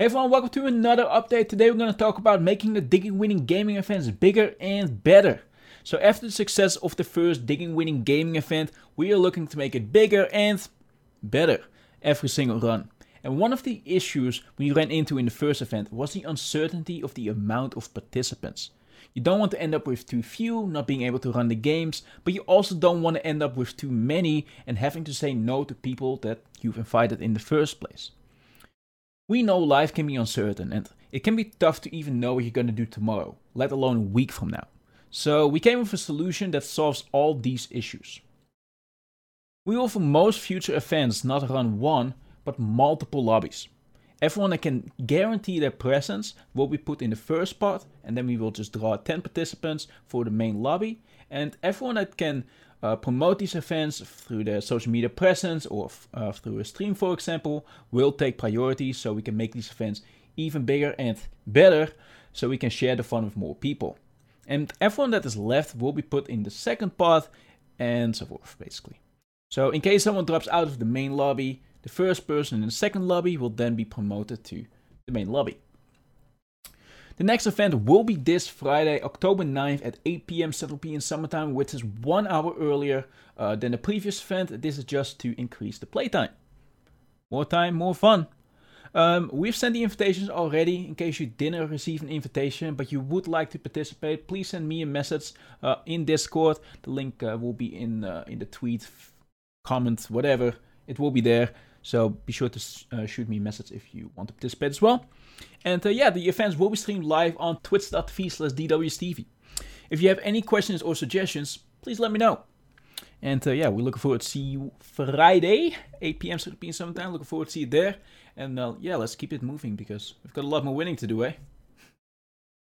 Hey everyone, welcome to another update. Today we're going to talk about making the Digging Winning Gaming events bigger and better. So after the success of the first Digging Winning Gaming event, we are looking to make it bigger and better every single run. And one of the issues we ran into in the first event was the uncertainty of the amount of participants. You don't want to end up with too few, not being able to run the games, but you also don't want to end up with too many and having to say no to people that you've invited in the first place. We know life can be uncertain and it can be tough to even know what you're going to do tomorrow, let alone a week from now. So we came up with a solution that solves all these issues. We will for most future events not run one, but multiple lobbies. Everyone that can guarantee their presence will be put in the first part, and then we will just draw 10 participants for the main lobby. And everyone that can uh, promote these events through their social media presence or uh, through a stream, for example, will take priority so we can make these events even bigger and better so we can share the fun with more people. And everyone that is left will be put in the second part and so forth, basically. So, in case someone drops out of the main lobby, the first person in the second lobby will then be promoted to the main lobby. The next event will be this Friday, October 9th at 8 p.m. Central European Summertime, which is one hour earlier uh, than the previous event. This is just to increase the playtime. More time, more fun. Um, we've sent the invitations already in case you didn't receive an invitation but you would like to participate please send me a message uh, in discord the link uh, will be in uh, in the tweet comment whatever it will be there so be sure to uh, shoot me a message if you want to participate as well and uh, yeah, the events will be streamed live on twitch.tv slash DWSTV. If you have any questions or suggestions, please let me know. And uh, yeah, we're looking forward to see you Friday, 8 p.m. European Summertime. Looking forward to see you there. And uh, yeah, let's keep it moving because we've got a lot more winning to do, eh?